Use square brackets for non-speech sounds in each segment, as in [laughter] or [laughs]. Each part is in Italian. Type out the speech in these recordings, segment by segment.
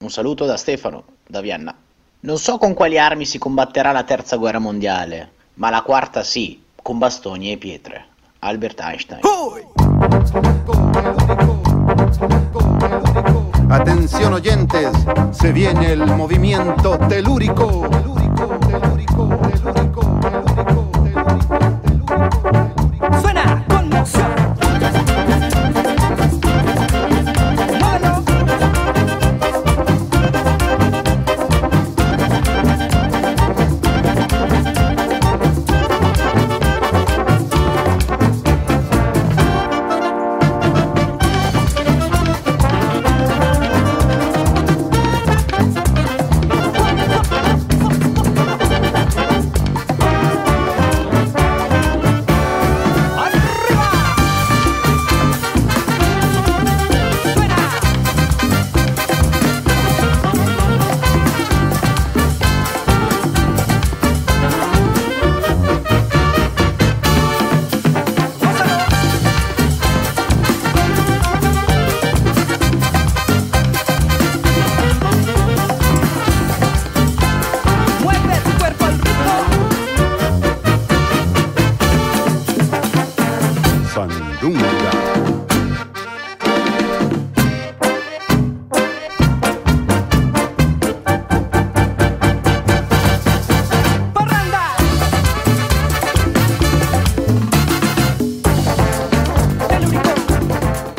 Un saluto da Stefano, da Vienna. Non so con quali armi si combatterà la terza guerra mondiale, ma la quarta sì, con bastoni e pietre. Albert Einstein. Atención oyentes, se viene el movimiento telúrico.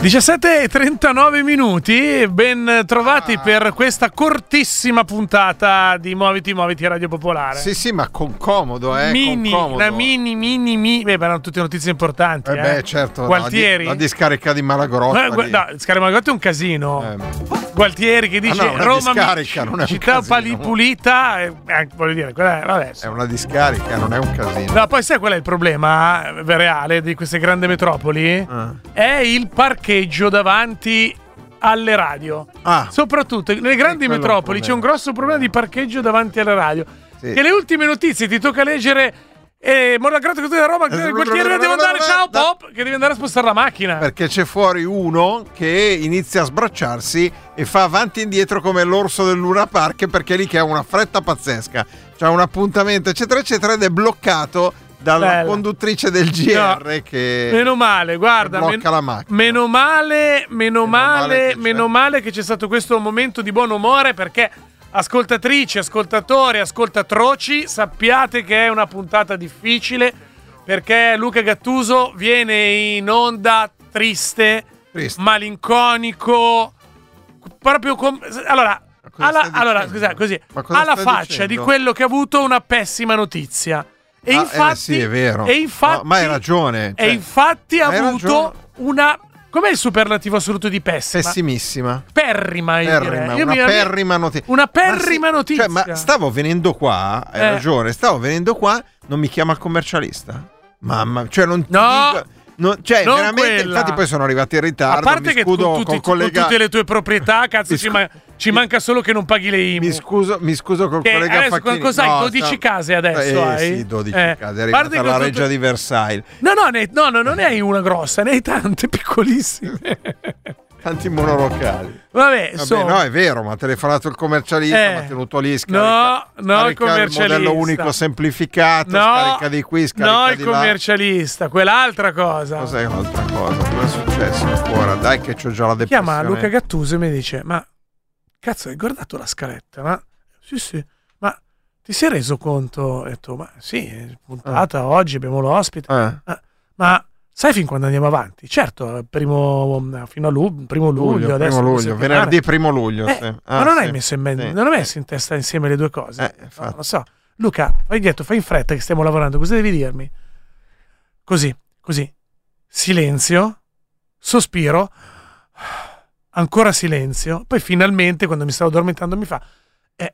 17 e 39 minuti, ben trovati Ah. per questa cortissima puntata di Muoviti Muoviti Radio Popolare. Sì, sì, ma con comodo, eh. mini, con comodo. una mini, mini, mini. Beh, erano tutte notizie importanti. Eh Eh, beh, certo. Gualtieri. La, di- la discarica di Malagrotta. Eh, gu- lì. no, Scaramagotto è un casino. Eh, Gualtieri che dice no, una Roma discarica, non è città casino. pulita. eh, eh, voglio dire, quella è, vabbè, è una discarica, non è un casino. No, poi sai qual è il problema eh, reale di queste grandi metropoli? Ah. È il parcheggio davanti alle radio. Ah. Soprattutto nelle grandi metropoli c'è un grosso problema di parcheggio davanti alle radio. Sì. Che le ultime notizie ti tocca leggere. Eh, Monagrato che tu da Roma, che il quartiere devo andare, ciao Pop, che devi andare a spostare la macchina. Perché c'è fuori uno che inizia a sbracciarsi e fa avanti e indietro come l'orso del Luna Park perché è lì che ha una fretta pazzesca. C'ha un appuntamento, eccetera, eccetera, ed è bloccato dalla Bella. conduttrice del GR No, che Meno male, guarda. blocca men- la macchina. Meno male, meno, male male, c'è. meno male che c'è stato questo momento di buon umore perché ascoltatrici, ascoltatori, ascoltatroci, sappiate che è una puntata difficile perché Luca Gattuso viene in onda triste, Triste. malinconico, proprio com- allora, alla, allora, scusa, così, alla faccia dicendo? di quello che ha avuto una pessima notizia. E Ah, eh, infatti, sì, è vero. E infatti, No, ma hai ragione, E cioè, infatti ha avuto ragione. una. Com'è il superlativo assoluto di pessima? pessimissima. Perrima, io. Perrima, Io una mi- perrima notizia. Una perrima Ma sì, notizia. Cioè, ma stavo venendo qua, hai Eh. ragione, stavo venendo qua, non mi chiama il commercialista. Mamma, cioè non ti No, dico- non- cioè non veramente, quella. infatti poi sono arrivati in A ritardo, parte mi che scudo con, col tutti- collega con tutte le tue proprietà, cazzo, ci, ma- ci manca solo che non paghi le IMU. mi scuso, mi scuso col Che collega adesso Facchini. cos'hai? No, 12 sta- case adesso eh, hai? Sì, 12 Eh, case, è che la reggia tutto- di Versailles. No, no, ne, no, no, non ne hai una grossa, ne hai tante piccolissime. [laughs] Tanti monolocali. Vabbè, Vabbè, insomma. no, è vero, mi ha telefonato il commercialista, Eh. mi ha tenuto lì, No, scarica, no, il scarica commercialista. modello unico semplificato, scarica di qui, scarica no, il di là. commercialista, quell'altra cosa. Cos'è un'altra cosa? Cosa è successo ancora? Dai che c'ho già la depressione. chiama Luca Gattuso e mi dice: Ma cazzo, hai guardato la scaletta? Ma sì, sì, ma ti sei reso conto? Ho detto: Ma sì, puntata oggi, abbiamo l'ospite. Eh. Ah, ma sai fin quando andiamo avanti? Certo, primo, fino a lu- primo luglio, Luglio, adesso primo luglio, venerdì primo luglio. Eh, sì. ma Ah, non sì, hai messo in mente, sì. non hai messo in testa insieme le due cose? Eh, No, lo so. Luca, fai dietro, fai in fretta che stiamo lavorando, cosa devi dirmi? Così, così. Silenzio, sospiro, ancora silenzio. Poi finalmente, quando mi stavo addormentando, mi fa: Eh,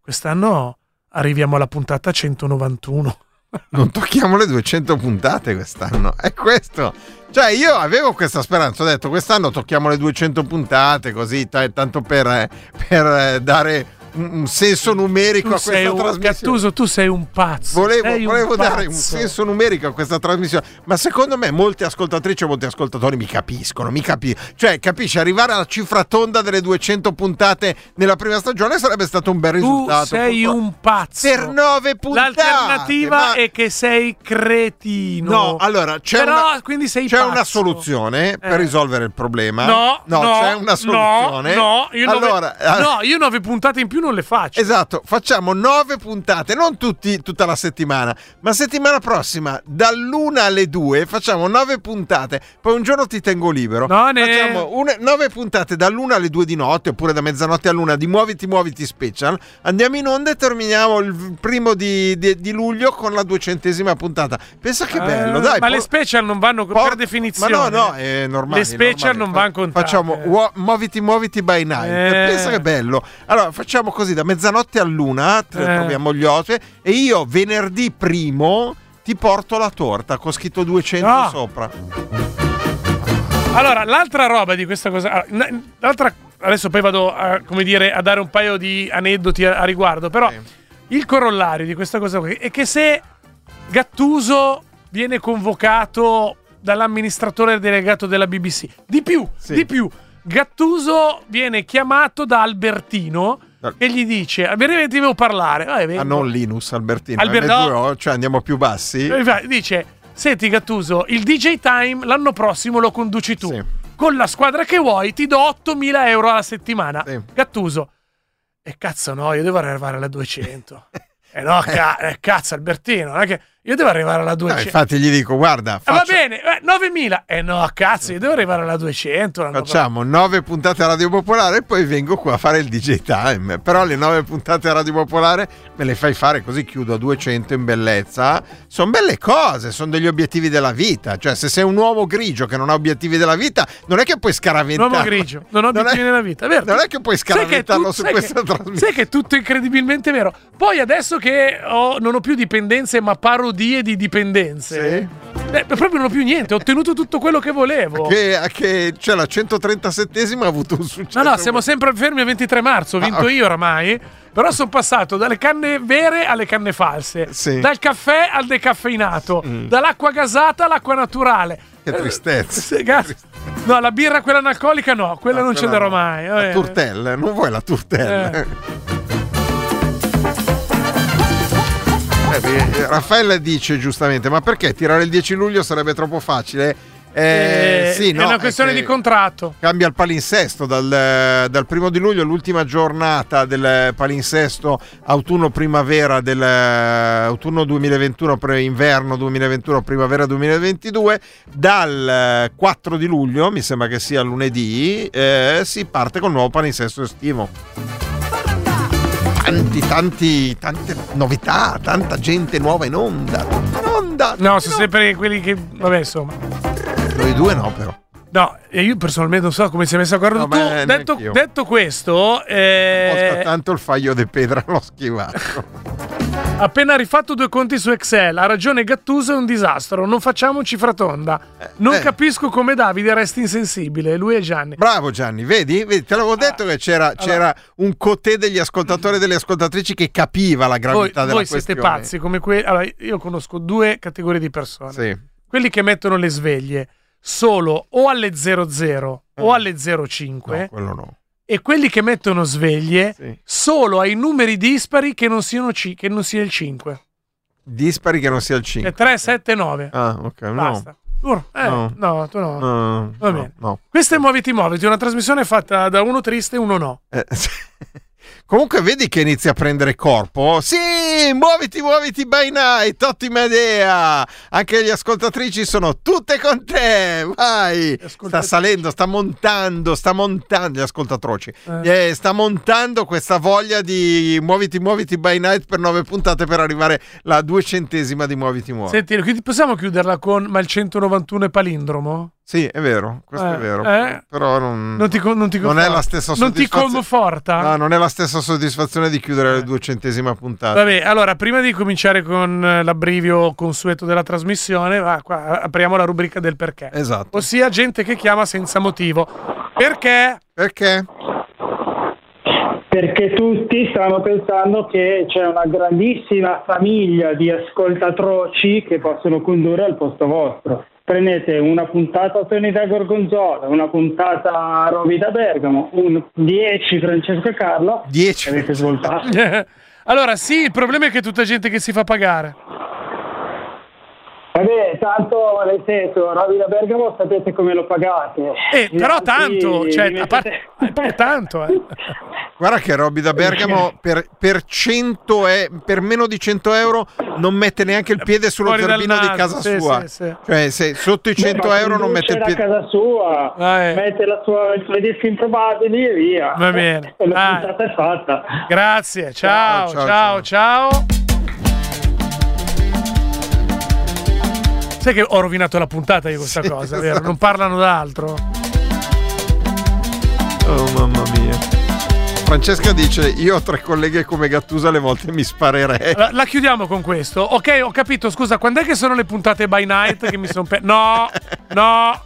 quest'anno arriviamo alla puntata 191. [laughs] Non tocchiamo le 200 puntate quest'anno. È questo. Cioè, io avevo questa speranza. Ho detto, quest'anno tocchiamo le 200 puntate, così, t- tanto per, eh, per, eh, dare un, un senso numerico Tu a sei questa un trasmissione. Gattuso, tu sei un pazzo. Volevo, sei volevo dare un pazzo. senso numerico a questa trasmissione, ma secondo me molte ascoltatrici e molti ascoltatori mi capiscono, mi capi- cioè capisci, arrivare alla cifra tonda delle 200 puntate nella prima stagione sarebbe stato un bel Tu risultato. sei Purtroppo- un pazzo. per nove puntate. L'alternativa ma- è che sei cretino. No, allora c'è, Però, una, quindi sei c'è pazzo. una soluzione per Eh. risolvere il problema. No, no, c'è una soluzione. No, no, io nove, allora, eh, no, io nove puntate in più non le faccio. Esatto, facciamo nove puntate, non tutti, tutta la settimana, ma settimana prossima, dall'una alle due, facciamo nove puntate. Poi un giorno ti tengo libero. No, ne- Facciamo une- nove puntate dall'una alle due di notte, oppure da mezzanotte all'una di Muoviti Muoviti Special. Andiamo in onda e terminiamo il primo di, di- di luglio con la duecentesima puntata. Pensa che bello, Eh, dai. ma po- le special non vanno Porta- per definizione. Ma no, no, è normale. Le special normale. non vanno contate. Facciamo uo- muoviti, muoviti by night. Eh. Pensa che bello. Allora, facciamo così da mezzanotte all'una, t- Eh. troviamo gli ospiti e io venerdì primo ti porto la torta con scritto 200 No. sopra. Allora, l'altra roba di questa cosa. n- l'altra. Adesso poi vado a, come dire, a dare un paio di aneddoti a, a riguardo. Però Sì. il corollario di questa cosa è che se Gattuso viene convocato dall'amministratore delegato della BBC, di più, Sì. di più, Gattuso viene chiamato da Albertino Dal- e gli dice: A breve ti devo parlare. Ah, Ah, non Linus Albertino. Albert- M2O, cioè andiamo più bassi. E infatti Dice: Senti, Gattuso, il DJ Time l'anno prossimo lo conduci tu. Sì. Con la squadra che vuoi ti do 8.000 euro alla settimana. Sì. Gattuso. E cazzo, no, io devo arrivare alla 200. [laughs] E no, ca- eh, cazzo, Albertino, non è che io devo arrivare alla No, 200. infatti gli dico, guarda, Eh, va faccio- bene, eh, 9.000. E no, cazzo, io devo arrivare alla 200. l'anno Facciamo nove puntate a Radio Popolare e poi vengo qua a fare il DJ Time. Però le nove puntate a Radio Popolare me le fai fare così chiudo a 200 in bellezza. Sono belle cose, sono degli obiettivi della vita. Cioè, se sei un uomo grigio che non ha obiettivi della vita, non è che puoi scaraventare. L'uomo grigio, non ho obiettivi è- nella vita, vero? Non è che puoi scaraventarlo tu- su questa che- trasmissione. Sai che è tutto incredibilmente vero. Poi adesso che ho- non ho più dipendenze, ma parodie di dipendenze, eh, proprio non ho più niente. Ho ottenuto tutto quello che volevo. Che, che cioè la 137esima ha avuto un successo. No, no, siamo sempre fermi al 23 marzo. Ho vinto Ah, io oramai. Però sono passato dalle canne vere alle canne false. Sì. Dal caffè al decaffeinato. Mm. Dall'acqua gasata all'acqua naturale. Che tristezza. Sì, cazzo. No, la birra quella analcolica no, quella No, non quella cederò no. mai. La Eh. turtelle, non vuoi la turtelle? Eh. Eh, Raffaella dice giustamente: Ma perché tirare il 10 luglio sarebbe troppo facile? Eh, Eh, sì, no, è una questione che di contratto. Cambia il palinsesto dal, dal primo di luglio, l'ultima giornata del palinsesto autunno-primavera del autunno 2021, pre- inverno 2021, primavera 2022. Dal 4 di luglio, mi sembra che sia lunedì, eh, si parte col nuovo palinsesto estivo. Tanti, tanti, tante novità, tanta gente nuova in onda. In onda! No, sono sempre quelli che. Vabbè, insomma. Noi due no, però. No, e io personalmente non so come si è messa a guardare. No, tu, detto, detto questo, eh, tanto il faglio di pedra l'ho schivato. [laughs] appena rifatto due conti su Excel, ha ragione Gattuso, è un disastro. Non facciamo cifra tonda. Non eh. capisco come Davide resti insensibile. Lui e Gianni. Bravo Gianni, vedi? Vedi, Te l'avevo detto che c'era, c'era un cotè degli ascoltatori e delle ascoltatrici che capiva la Voi, gravità della voi siete questione. pazzi come que- Allora, io conosco due categorie di persone. Sì. Quelli che mettono le sveglie solo o alle 00 o alle 05 Eh. No, quello no. e quelli che mettono sveglie Sì. solo ai numeri dispari che non siano C, che non sia il 5. Dispari che non sia il 5. È 3, 7, 9. Ah, ok, no. Basta. Tu- eh, no. No. tu no. No, Va no, bene. no. Questa è Muoviti Muoviti, una trasmissione fatta da uno triste e uno no. Eh. [laughs] Comunque vedi che inizia a prendere corpo. Sì, muoviti, muoviti by night, ottima idea. Anche le ascoltatrici sono tutte con te. Vai. Sta salendo, sta montando, sta montando le ascoltatrici. Eh. Eh, sta montando questa voglia di muoviti, muoviti by night per nove puntate per arrivare alla duecentesima di muoviti, muoviti. Senti, quindi possiamo chiuderla con ma il 191 è palindromo? Sì, è vero, questo Eh, è vero. eh. Però non, Non ti, non ti non è conforta? la stessa Non ti soddisfazione. conforta? No, non è la stessa soddisfazione di chiudere la duecentesima puntata. Vabbè, allora, prima di cominciare con eh, l'abbrivio consueto della trasmissione, va, qua, apriamo la rubrica del perché. Esatto. Ossia gente che chiama senza motivo. Perché? Perché? perché tutti stanno pensando che c'è una grandissima famiglia di ascoltatroci che possono condurre al posto vostro. Prendete una puntata a Tony da Gorgonzola, una puntata a Roby da Bergamo, un 10 Francesco e Carlo, 10. e avete svoltato. [laughs] allora, sì, il problema è che è tutta gente che si fa pagare. Vabbè, tanto nel senso, Roby da Bergamo sapete come lo pagate. Eh, però tanto, cioè, a parte- mettete- è tanto, eh. [laughs] Guarda che Robby da Bergamo per, per 100 e- per meno di 100 euro non mette neanche il piede sullo Fuori zerbino di casa sì, sua. sì, sì. Cioè, se sotto i 100 Beh, euro non mette il piede. a casa sua, Vai. mette la sua, i suoi dischi improbabili e via. Va bene. [laughs] E la puntata è fatta. Grazie, ciao, Ciao, ciao, ciao, ciao. Sai che ho rovinato la puntata di questa Sì, cosa, vero? esatto. Non parlano d'altro. Oh mamma mia. Francesca dice: Io ho tre colleghe come Gattusa, alle volte mi sparerei. La, la chiudiamo con questo. Ok, ho capito. Scusa, quando è che sono le puntate by night che mi sono per... No, no.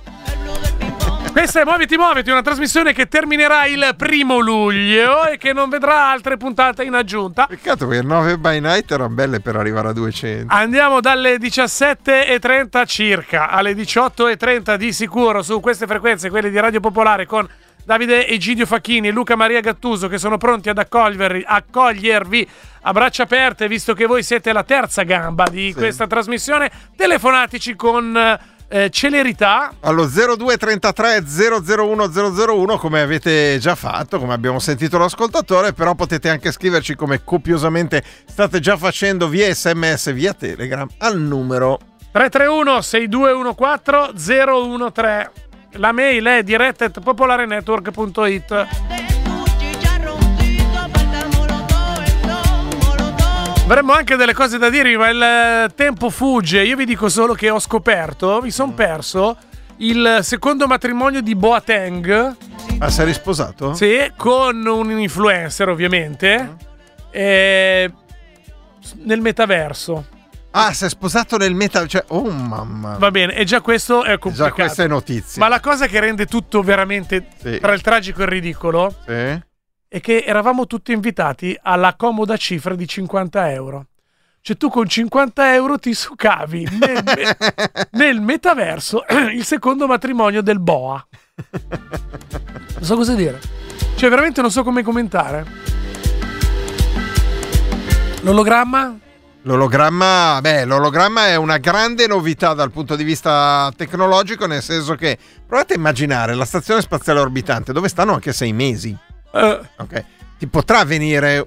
Questa è Muoviti Muoviti, una trasmissione che terminerà il primo luglio e che non vedrà altre puntate in aggiunta. Peccato che 9 by night erano belle per arrivare a 200. Andiamo dalle 17.30 circa alle 18.30 di sicuro su queste frequenze, quelle di Radio Popolare, con Davide Egidio Facchini e Luca Maria Gattuso che sono pronti ad accogliervi, accogliervi a braccia aperte, visto che voi siete la terza gamba di questa trasmissione. Telefonatici con eh, celerità. Allo 0233 001 001 come avete già fatto, come abbiamo sentito l'ascoltatore, però potete anche scriverci come copiosamente state già facendo via sms, via telegram al numero 331 6214 013. La mail è diretta.popolarenetwork.it. Avremmo anche delle cose da dirvi, ma il eh, tempo fugge. Io vi dico solo che ho scoperto, mi sono perso il secondo matrimonio di Boateng. Ah, sei risposato? Sì, con un influencer, ovviamente. eh, nel metaverso. Ah, sei sposato nel meta, cioè oh mamma. Va bene, e già questo è complicato. Già questa è notizia. Ma la cosa che rende tutto veramente Sì. tra il tragico e il ridicolo Sì. È che eravamo tutti invitati alla comoda cifra di 50 euro. Cioè tu con 50 euro ti sucavi nel, [laughs] nel metaverso [clears throat] il secondo matrimonio del Boa. Non so cosa dire. Cioè veramente non so come commentare. L'ologramma? L'ologramma, beh, l'ologramma è una grande novità dal punto di vista tecnologico, nel senso che provate a immaginare la stazione spaziale orbitante dove stanno anche sei mesi. Eh, Ok. Ti potrà venire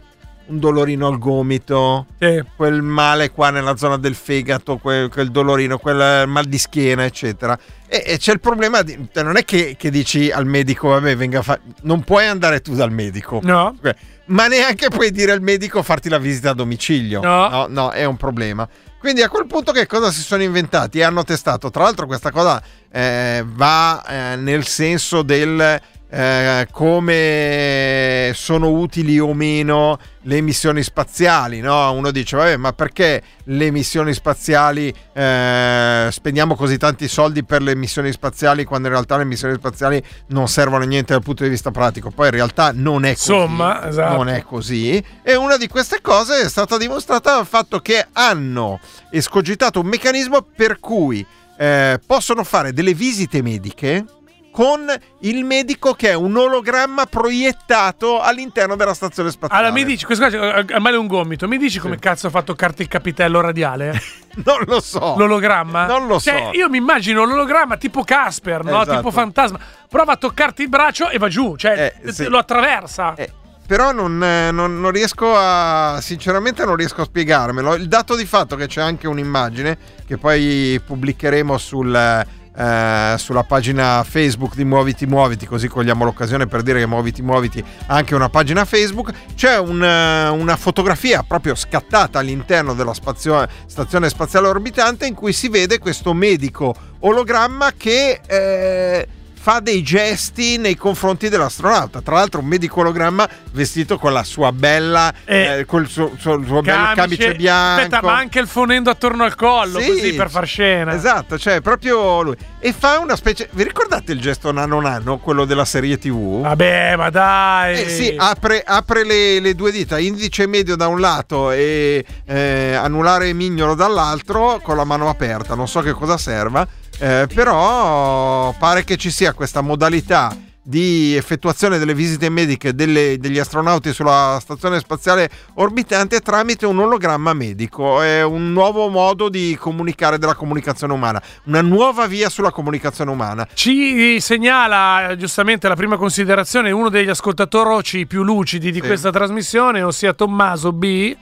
un dolorino al gomito, sì. quel male qua nella zona del fegato, quel, quel dolorino, quel mal di schiena, eccetera. E, e c'è il problema, di, cioè, non è che, che dici al medico, vabbè, venga a fa-". Non puoi andare tu dal medico. No. Ok. Ma neanche puoi dire al medico farti la visita a domicilio. No. no, no, è un problema. Quindi a quel punto che cosa si sono inventati? E hanno testato, tra l'altro questa cosa eh, va eh, nel senso del eh, come sono utili o meno le missioni spaziali, no? Uno dice, vabbè, ma perché le missioni spaziali eh, spendiamo così tanti soldi per le missioni spaziali quando in realtà le missioni spaziali non servono a niente dal punto di vista pratico? Poi in realtà non è così. Insomma, esatto. Non è così. E una di queste cose è stata dimostrata dal fatto che hanno escogitato un meccanismo per cui eh, possono fare delle visite mediche con il medico che è un ologramma proiettato all'interno della stazione spaziale. Allora mi dici, questo qua è a male un gomito, mi dici come cazzo ha fatto toccarti il capitello radiale? [laughs] Non lo so. L'ologramma? Non lo so. Cioè, io mi immagino l'ologramma tipo Casper, no? Esatto. Tipo fantasma. Prova a toccarti il braccio e va giù, cioè Eh, sì. lo attraversa. Eh, però non, eh, non- non riesco a. Sinceramente, non riesco a spiegarmelo. Il dato di fatto che c'è anche un'immagine che poi pubblicheremo sul, eh, sulla pagina Facebook di Muoviti Muoviti, così cogliamo l'occasione per dire che Muoviti Muoviti ha anche una pagina Facebook. C'è un, eh, una fotografia proprio scattata all'interno della spazio- stazione spaziale orbitante in cui si vede questo medico ologramma che. eh, fa dei gesti nei confronti dell'astronauta. Tra l'altro, un medicologramma vestito con la sua bella, Eh, eh, col suo, suo- suo Camice- camice bianco. Aspetta, ma anche il fonendo attorno al collo, Sì, così per far scena. Esatto, cioè proprio lui. E fa una specie. Vi ricordate il gesto nano nano, quello della serie TV? Vabbè, ma dai. Eh sì, apre, apre le, le due dita, indice medio da un lato e eh, anulare mignolo dall'altro con la mano aperta. Non so che cosa serva, eh, però pare che ci sia questa modalità di effettuazione delle visite mediche delle- degli astronauti sulla stazione spaziale orbitante tramite un ologramma medico. È un nuovo modo di comunicare della comunicazione umana, una nuova via sulla comunicazione umana. Ci segnala giustamente la prima considerazione uno degli ascoltatori più lucidi di Sì. questa trasmissione, ossia Tommaso B.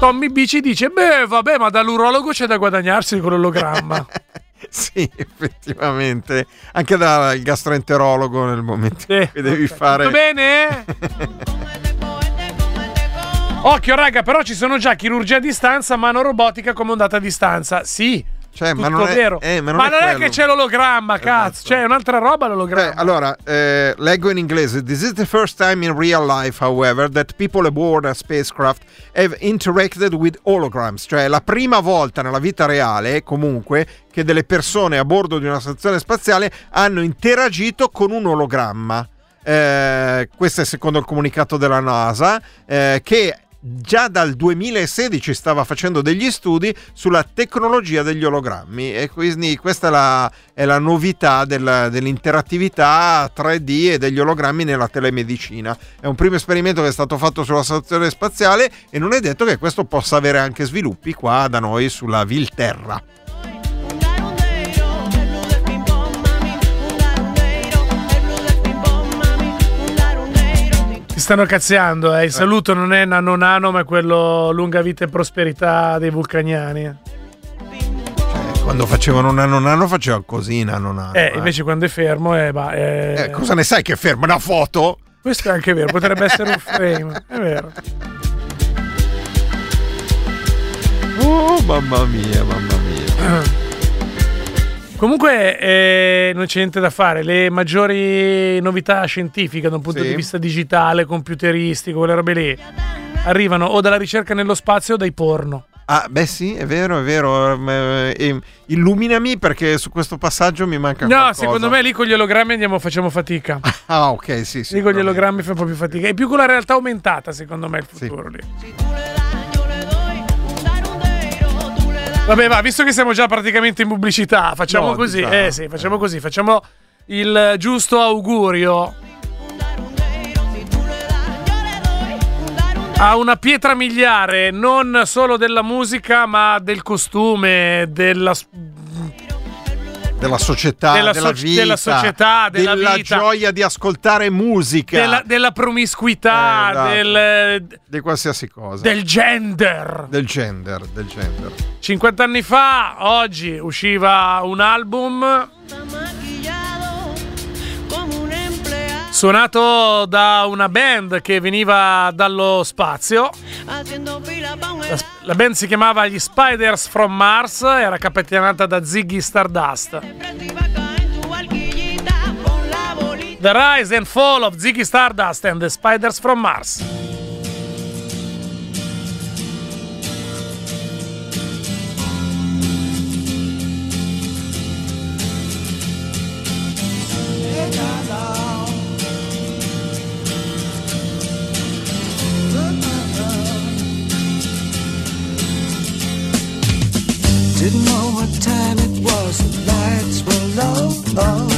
Tommy B ci dice: Beh, vabbè, ma dall'urologo c'è da guadagnarsi con l'ologramma. [laughs] Sì, effettivamente. Anche dal gastroenterologo nel momento Sì. cui devi fare. Tutto bene? [laughs] Occhio, raga, però ci sono già chirurgia a distanza, mano robotica come ondata a distanza. Sì, Cioè, ma non è, eh, ma non è quello. che c'è l'ologramma, cazzo. Esatto. C'è un'altra roba l'ologramma. Eh, allora, eh, leggo in inglese. This is the first time in real life, however, that people aboard a spacecraft have interacted with holograms. Cioè, è la prima volta nella vita reale, comunque, che delle persone a bordo di una stazione spaziale hanno interagito con un ologramma. Eh, questo è secondo il comunicato della NASA, eh, che già dal 2016 stava facendo degli studi sulla tecnologia degli ologrammi e quindi questa è la, è la novità del- dell'interattività 3D e degli ologrammi nella telemedicina. È un primo esperimento che è stato fatto sulla stazione spaziale e non è detto che questo possa avere anche sviluppi qua da noi sulla Vilterra. Stanno cazziando, eh. Il saluto non è nano nano, ma è quello lunga vita e prosperità dei vulcaniani. Eh, quando facevano nano nano faceva così nano nano. Eh, invece quando è fermo è. bah, è- Eh, cosa ne sai che ferma una foto? Questo è anche vero, potrebbe essere un frame. È vero. Oh, mamma mia, mamma mia. [clears throat] Comunque eh, non c'è niente da fare. Le maggiori novità scientifiche da un punto Sì. di vista digitale, computeristico, quelle robe lì, arrivano o dalla ricerca nello spazio o dai porno. Ah, beh sì, è vero, è vero. ehm, eh, eh, illuminami perché su questo passaggio mi manca No, qualcosa. secondo me lì con gli ologrammi andiamo, facciamo fatica. [laughs] Ah, ok, sì, sì. Lì con gli ologrammi fa un po' più fatica. È più con la realtà aumentata, secondo me, il Sì. futuro lì. Vabbè, va, visto che siamo già praticamente in pubblicità, facciamo No, così. Eh sì, facciamo così. Facciamo il giusto augurio a una pietra miliare, non solo della musica, ma del costume, della, Della società, Della della, soci- vita, della società, della vita. gioia di ascoltare musica, della, della promiscuità, Eh, esatto. del, di qualsiasi cosa. del gender. Del gender, del gender. 50 anni fa, oggi, usciva un album suonato da una band che veniva dallo spazio. La, band si chiamava gli Spiders from Mars, era capitanata da Ziggy Stardust. The Rise and Fall of Ziggy Stardust and the Spiders from Mars. Oh.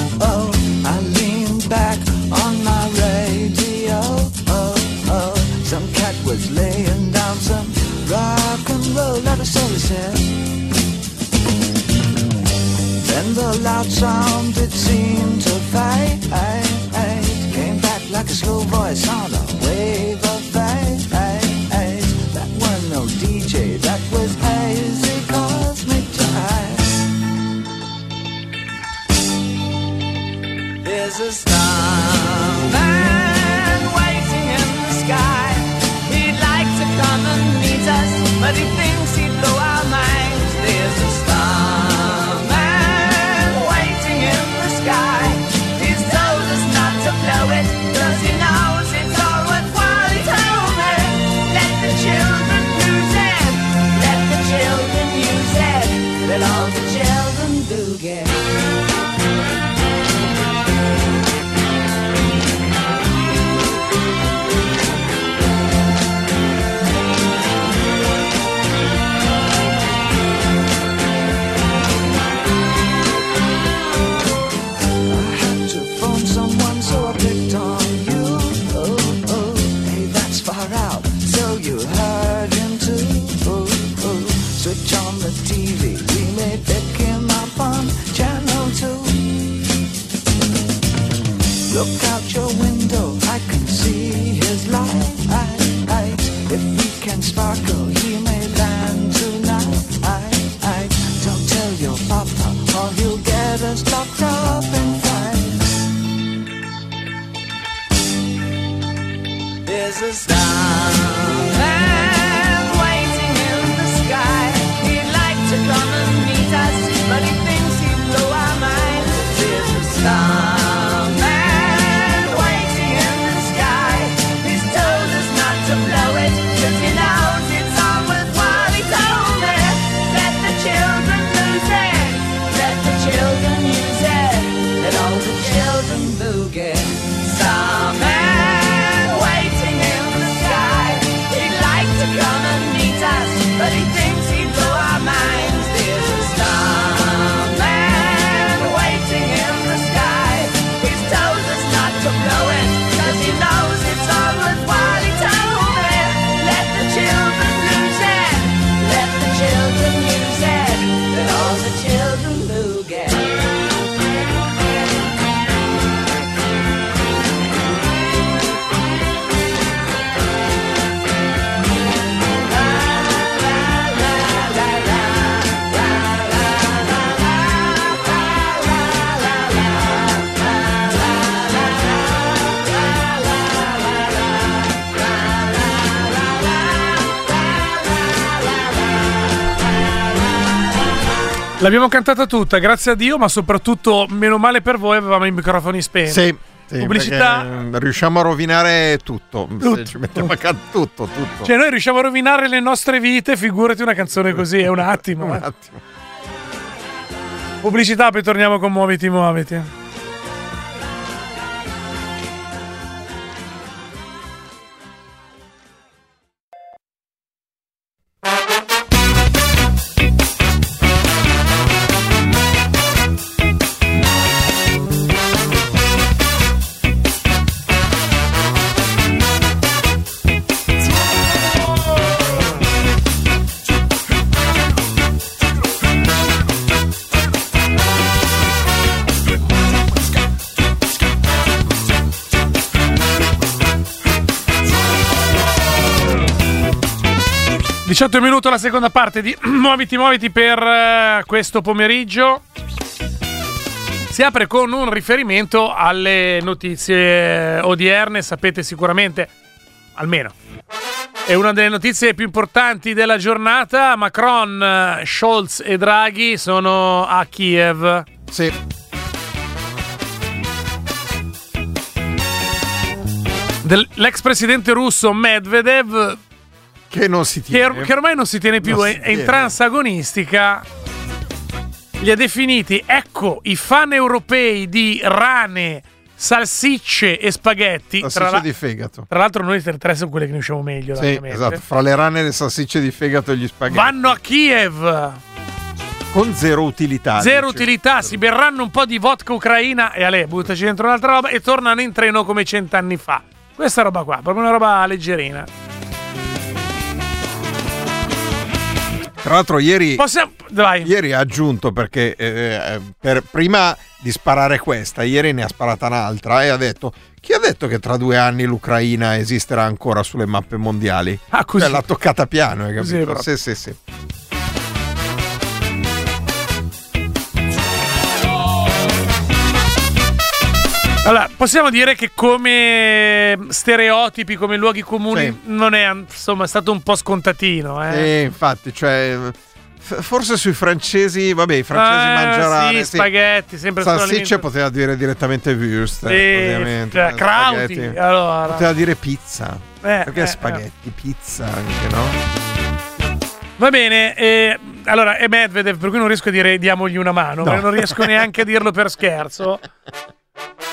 L'abbiamo cantata tutta, grazie a Dio, ma soprattutto, meno male per voi, avevamo i microfoni spenti. Sì, sì, Pubblicità. eh, riusciamo a rovinare tutto. Tutto. ci mettiamo a can- tutto, tutto. Cioè, noi riusciamo a rovinare le nostre vite, figurati una canzone così, è un attimo. [laughs] Un eh. attimo. Pubblicità, poi torniamo con Muoviti, Muoviti. 18 minuti la seconda parte di [clears throat] Muoviti, Muoviti per eh, questo pomeriggio. Si apre con un riferimento alle notizie odierne, sapete sicuramente, almeno, è una delle notizie più importanti della giornata. Macron, eh, Scholz e Draghi sono a Kiev. Sì. L'ex presidente russo Medvedev, Che non si che, tiene. or- che ormai non si tiene più, Non è, è in tiene. trans agonistica, li ha definiti, ecco, i fan europei di rane, salsicce e spaghetti. Salsiccia la- di fegato. tra l'altro noi tre tre sono quelle che ne usciamo meglio. Sì, esatto. Fra le rane e le salsicce di fegato e gli spaghetti. Vanno a Kiev, Con zero utilità. zero dice. utilità, si berranno un po' di vodka ucraina e ale, buttaci dentro un'altra roba e tornano in treno come cent'anni fa. Questa roba qua, proprio una roba leggerina. Tra l'altro, ieri. Possiamo... Ieri ha aggiunto perché eh, eh, per, prima di sparare questa, ieri ne ha sparata un'altra e ha detto: Chi ha detto che tra due anni l'Ucraina esisterà ancora sulle mappe mondiali? Ah, così. Cioè, l'ha toccata piano, hai capito? Sì, sì, sì. Allora, possiamo dire che come stereotipi, come luoghi comuni, Sì. non è insomma è stato un po' scontatino. Eh. E infatti, cioè, forse sui francesi, vabbè, i francesi Eh, mangeranno. sì, spaghetti, sempre Salsicce poteva dire direttamente Wurst, Sì, ovviamente. cioè, eh, spaghetti. allora. Poteva dire pizza. Eh, Perché eh, spaghetti, pizza anche, no? Va bene, eh, allora è Medvedev, per cui non riesco a dire diamogli una mano, No. perché non riesco neanche a dirlo per scherzo. [laughs]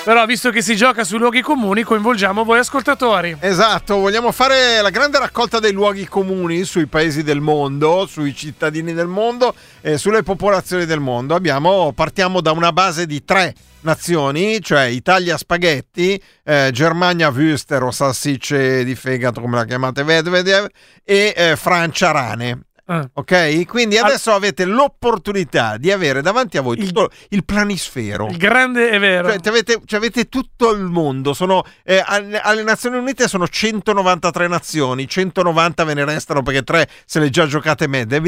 Però, visto che si gioca sui luoghi comuni, coinvolgiamo voi ascoltatori. Esatto, vogliamo fare la grande raccolta dei luoghi comuni sui paesi del mondo, sui cittadini del mondo e sulle popolazioni del mondo. Abbiamo, partiamo da una base di tre nazioni, cioè Italia spaghetti, eh, Germania Wüster o salsicce di fegato come la chiamate Vedvedev e eh, Francia rane. Ah. Ok? Quindi Al- adesso avete l'opportunità di avere davanti a voi Il- tutto il planisfero. Il grande è vero. Cioè, ci avete, avete tutto il mondo. Sono, eh, alle Nazioni Unite sono 193 nazioni, 190 ve ne restano perché tre se le già giocate mezze.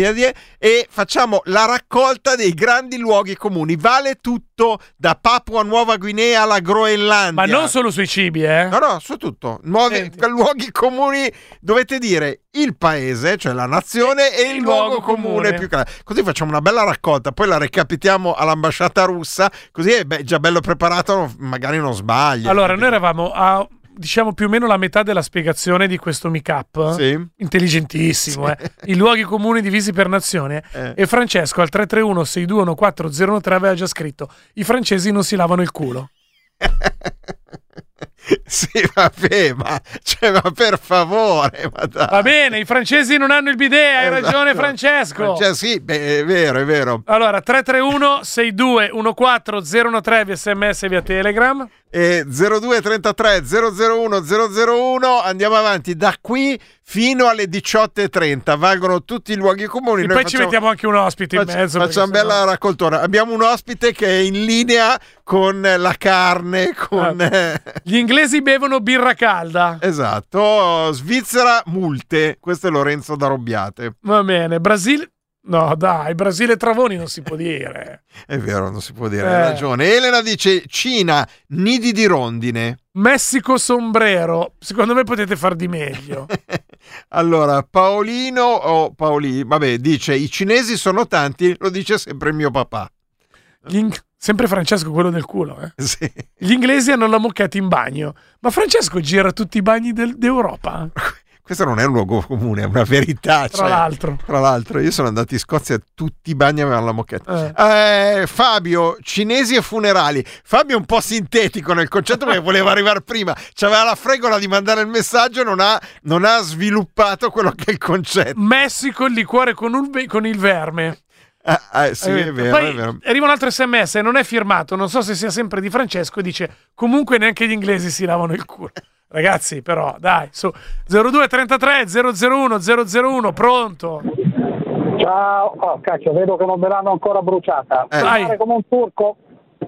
E facciamo la raccolta dei grandi luoghi comuni. Vale tutto da Papua Nuova Guinea alla Groenlandia. Ma non solo sui cibi, eh. No, no, su tutto. Nuovi Senti. [laughs] luoghi comuni dovete dire il paese, cioè la nazione e il, Il luogo luogo comune, comune. più grande. Così facciamo una bella raccolta, poi la recapitiamo all'ambasciata russa, così è già bello preparato, magari non sbaglia. Allora, noi eravamo a diciamo più o meno la metà della spiegazione di questo meetup. Sì. Intelligentissimo, eh. I luoghi comuni divisi per nazione. Eh. E Francesco al 331 6214013 aveva già scritto: I francesi non si lavano il culo. [laughs] sì, vabbè, ma, cioè, ma per favore, ma. Va bene, i francesi non hanno il bidet, hai Esatto. ragione Francesco. Cioè, sì, beh, è vero, è vero. Allora, 331 6214013 via sms e via Telegram. E 0233 001 001 andiamo avanti da qui fino alle 18.30 valgono tutti i luoghi comuni E Noi poi ci facciamo- mettiamo anche un ospite in Facci- mezzo. Facciamo bella sennò- raccoltora. Abbiamo un ospite che è in linea con la carne, con... Ah. eh, [laughs] Gli inglesi bevono birra calda. esatto. Svizzera, multe. Questo è Lorenzo da Robbiate. Va bene, Brasile. No, dai, Brasile Travoni non si può dire. [laughs] È vero, non si può dire, Eh. hai ragione. Elena dice Cina, nidi di rondine. Messico sombrero. Secondo me potete far di meglio. [laughs] allora, Paolino o Paoli, vabbè, dice i cinesi sono tanti, lo dice sempre mio papà. Gli Sempre Francesco, quello del culo. Eh. [laughs] Sì. Gli inglesi hanno la moccata in bagno. Ma Francesco gira tutti i bagni del- d'Europa. [laughs] Questo non è un luogo comune, è una verità. Tra cioè, l'altro. Tra l'altro, io sono andato in Scozia tutti i bagni avevano la moquette. Eh, Fabio, cinesi e funerali. Fabio è un po' sintetico nel concetto perché voleva arrivare prima. C'aveva la fregola di mandare il messaggio non ha, non ha sviluppato quello che è il concetto. Messico il liquore con, un con il verme. Ah, ah, sì, è vero, Poi è vero. arriva un altro sms, non è firmato, non so se sia sempre di Francesco, e dice comunque neanche gli inglesi si lavano il culo. [laughs] Ragazzi, però, dai, su 0233 001 001, pronto? Ciao, oh cacchio, vedo che non me l'hanno ancora bruciata. Eh. Vai. Fare come un turco.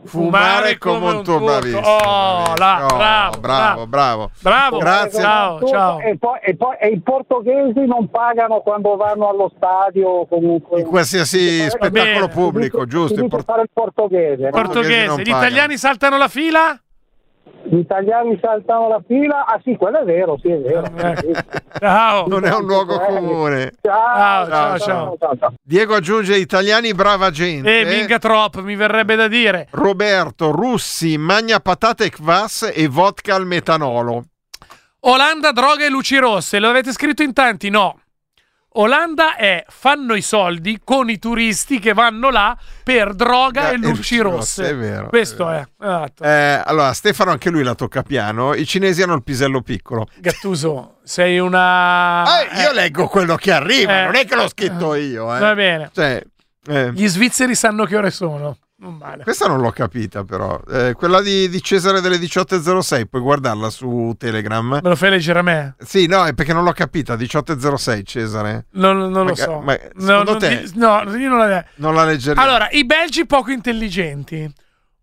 Fumare come un tuo turco. bravissimo. Oh, là, Oh, bravo, bravo, bravo. Bravo, Grazie. ciao, ciao. E, poi, e, poi, e i portoghesi non pagano quando vanno allo stadio o comunque. In qualsiasi Eh, spettacolo bene. pubblico, Si giusto? dice in port- fare il portoghese. Portoghese, gli pagano. italiani saltano la fila? Gli italiani saltano la fila. Ah sì, quello è vero, sì, è vero. Eh. Ciao. Non è un luogo comune. Ciao, Ciao, ciao, ciao. ciao. Diego aggiunge italiani brava gente. Eh, minchia troppo, mi verrebbe da dire. Roberto, russi, magna patate e kvass e vodka al metanolo. Olanda, droga e luci rosse. Lo avete scritto in tanti? No. Olanda è fanno i soldi con i turisti che vanno là per droga Eh, e luci rosse. È vero. Questo è. è. Esatto. Eh, allora, Stefano anche lui la tocca piano. I cinesi hanno il pisello piccolo. Gattuso, sei una. Eh, io leggo quello che arriva, Eh. non è che l'ho scritto io. Eh. Va bene. Cioè, eh, Gli svizzeri sanno che ore sono. Non male. questa non l'ho capita, però. Eh, quella di, di Cesare delle 18.06, puoi guardarla su Telegram. Me lo fai leggere a me? Sì, no, è perché non l'ho capita. 18.06, Cesare. Non, non lo Ma- so. ma no, secondo non te? di- no, io non la. Non la leggerei. Allora, i belgi poco intelligenti.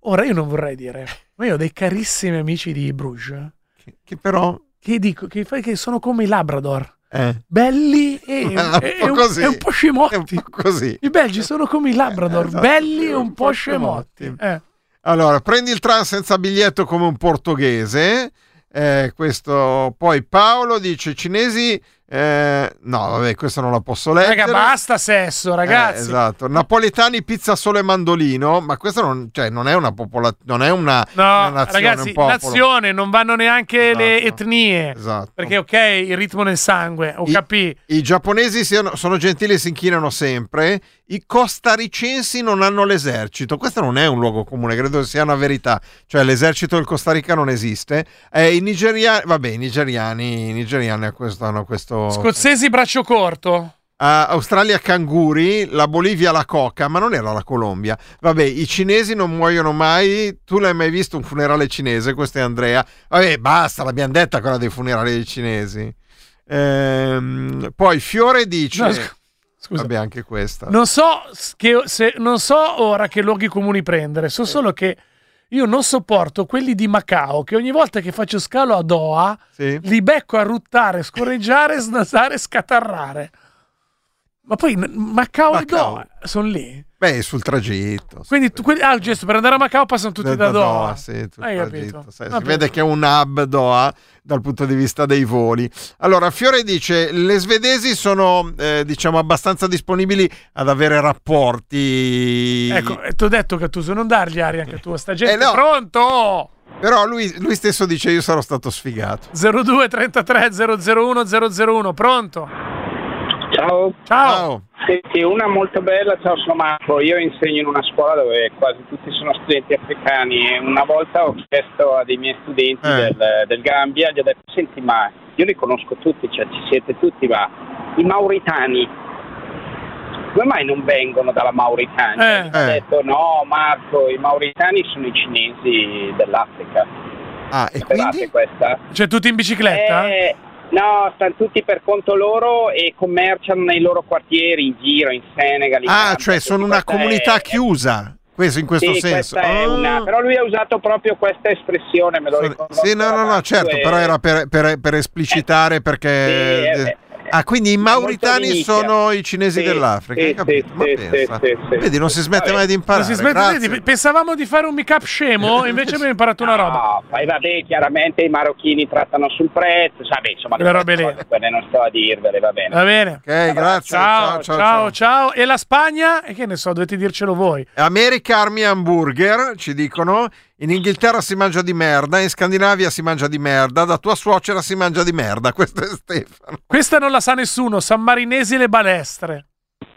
Ora, io non vorrei dire, ma io ho dei carissimi amici di Bruges Che, che però... che dico che, che sono come i Labrador. Eh, belli e, [laughs] un e- po' un, così. e un po' è un scimotti. po'. I belgi sono come i Labrador, Esatto. belli e un po' scemotti. scemotti. Eh. Allora, prendi il tram senza biglietto come un portoghese. Eh, questo poi Paolo dice cinesi. Eh, no, vabbè, questo non la posso leggere. Raga, basta sesso, ragazzi. Eh, esatto. Napoletani, pizza solo e mandolino. Ma questo non, cioè, non è una popolazione, non è una, No, una nazione, ragazzi, un nazione, non vanno neanche le Esatto. etnie. Esatto. Perché, ok, il ritmo nel sangue, ho I- capito. I giapponesi siano- sono gentili e si inchinano sempre. I costaricensi non hanno l'esercito. Questo non è un luogo comune, credo sia una verità. Cioè, l'esercito del Costa Rica non esiste. Eh, I nigeriani, vabbè, i nigeriani, i nigeriani questo, hanno questo. Scozzesi braccio corto. Ah, Australia canguri, la Bolivia la coca, ma non era la Colombia. Vabbè, i cinesi non muoiono mai. Tu l'hai mai visto un funerale cinese? Questo è Andrea. Vabbè, basta, l'abbiamo detta quella dei funerali dei cinesi. Ehm, poi Fiore dice... No, sc- scusa. Vabbè, anche questa. Non so, che, se, non so ora che luoghi comuni prendere, so solo che io non sopporto quelli di Macao che ogni volta che faccio scalo a Doha Sì. li becco a ruttare, scorreggiare, snasare, scatarrare. Ma poi Macao, Macao. e Doha sono lì. Beh, sul tragitto. Quindi tu, quelli- ah, gesto per andare a Macao passano tutti da, Doha. sì, sul Hai tragitto, capito? sai, si vede che è un hub Doha dal punto di vista dei voli. Allora, Fiore dice: le svedesi sono, eh, diciamo, abbastanza disponibili ad avere rapporti. Ecco, ti ho detto Gattuso, non dargli aria anche tu a sta gente. Eh, no. Pronto? Però lui, lui stesso dice: Io sarò stato sfigato. 02 33 001 001, pronto? Ciao. Ciao. Senti, una molto bella, ciao sono Marco, io insegno in una scuola dove quasi tutti sono studenti africani e una volta ho chiesto a dei miei studenti Eh. del, del Gambia, gli ho detto, senti ma io li conosco tutti, cioè ci siete tutti, ma i mauritani come mai non vengono dalla Mauritania? Eh. Ha detto no Marco, i mauritani sono i cinesi dell'Africa. Ah, e Sapevate quindi? questa? Cioè tutti in bicicletta? Eh, no, stanno tutti per conto loro e commerciano nei loro quartieri, in giro, in Senegal. in Ah, Gambia. cioè sono una comunità è- chiusa. Questo in questo sì, senso. Ah. una- però lui ha usato proprio questa espressione, me lo ricordo. Sì, no, no, no, certo, tanto, però e- era per, per- per esplicitare perché... Sì, eh, ah, quindi i mauritani sono i cinesi Sì, dell'Africa, sì, capito? sì, Ma sì, pensa. sì, sì. Vedi, non si smette Vabbè. mai di Non imparare. si smette di- Pensavamo di fare un make-up scemo, [laughs] invece abbiamo imparato una roba. No, poi vabbè, chiaramente i marocchini trattano sul prezzo, vabbè, insomma, Quelle robe lì. non sto a dirvele, va bene. Va bene. Ok, grazie. Ciao, ciao, ciao, E la Spagna? E che ne so, dovete dircelo voi. America Army Hamburger, ci dicono. In Inghilterra si mangia di merda, in Scandinavia si mangia di merda, da tua suocera si mangia di merda. [laughs] Questo è Stefano. Questa non la sa nessuno, San Marinesi e le balestre.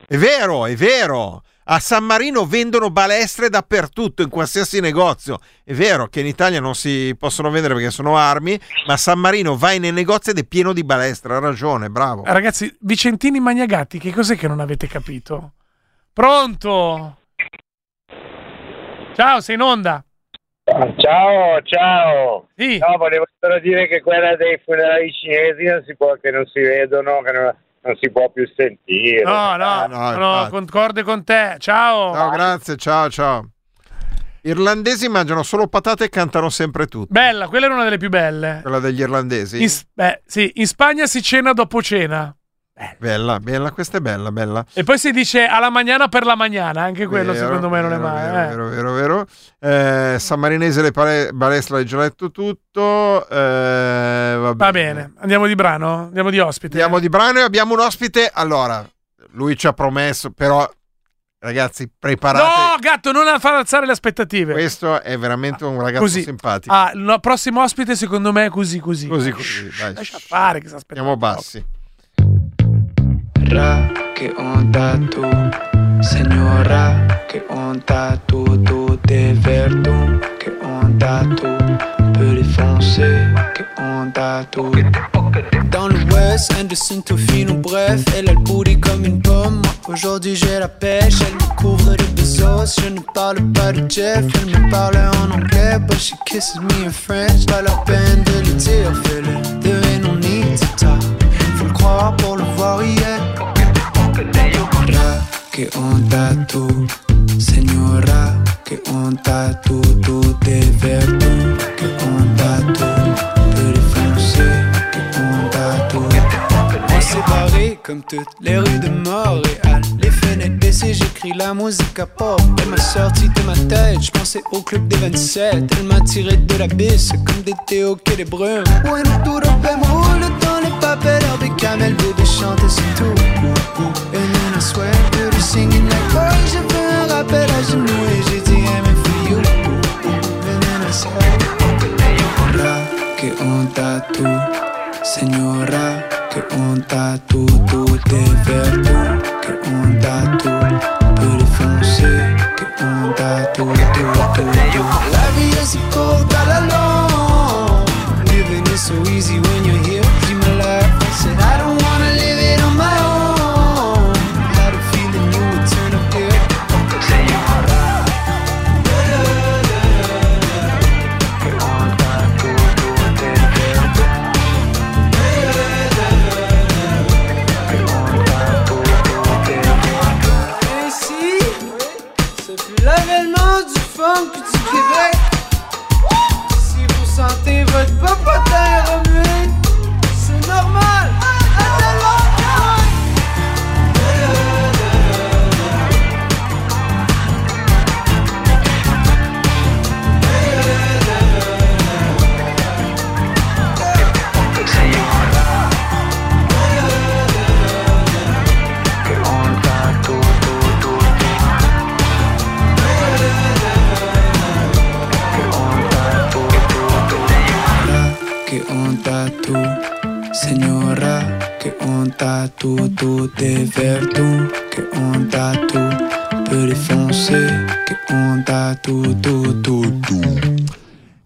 È vero, è vero. A San Marino vendono balestre dappertutto, in qualsiasi negozio. È vero che in Italia non si possono vendere perché sono armi, ma a San Marino vai nei negozi ed è pieno di balestre. Ha ragione, bravo. Eh, Ragazzi, Vicentini Magnagatti, che cos'è che non avete capito? Pronto? Ciao, sei in onda. Ciao, ciao. Sì. No, volevo solo dire che quella dei funerali cinesi non si può, che non si vedono, che non, non si può più sentire. No, no, no, no, infatti. concorde con te. Ciao. Ciao, grazie, ciao, ciao. Irlandesi mangiano solo patate e cantano sempre tutto. Bella, quella era una delle più belle. Quella degli irlandesi? In, beh, sì, in Spagna si cena dopo cena. Bella, bella, questa è bella, bella. E poi si dice alla magnana per la magnana, anche quello Vero, secondo me non è vero, mai. Vero, eh. vero, vero, vero. Eh, San Marinese, le pale- balestre, hai già letto tutto. Eh, va, Va bene, andiamo di brano, andiamo di ospite. Andiamo di brano e abbiamo un ospite. Allora, lui ci ha promesso, però, ragazzi, preparate. No, gatto, non far alzare le aspettative. Questo è veramente un ragazzo Così. simpatico. Ah, il prossimo ospite secondo me è così così. Così, così. Dai. Lascia fare che si aspetta. Andiamo bassi. Ra, che onda tu, signora, che onda tu, tu t'es verdun, che onda tu, peu défoncer, che onda tu. Dans l'ouest, Anderson, Tofino, bref, elle a le booty comme une pomme. Aujourd'hui j'ai la pêche, elle me couvre de bezos. Je ne parle pas de Jeff, elle me parle en anglais, but she kisses me in French. Pas la peine de le dire, fais-le, there ain't no need to talk. Faut le croire pour le voir hier. Che onda tu, signora, che onda tu, tu t'es verdun, che onda tu, peu défoncer, che onda tu. On s'est barré comme toutes les rues de Montréal. Les fenêtres baissées, j'écris la musique à pop. Elle m'a sorti de ma tête, je pensais au club des 27. Elle m'a tiré de la bisse comme des Théo que des brumes. Bueno, duro, me roule dans les papels. Herbie Camel, bébé, chante, c'est tout. Onda tu, signora, che onda tu, tu t'es verdun, che onda tu, peu défoncer, che onda tu, de foncé Que onda tu, tu, tu, tu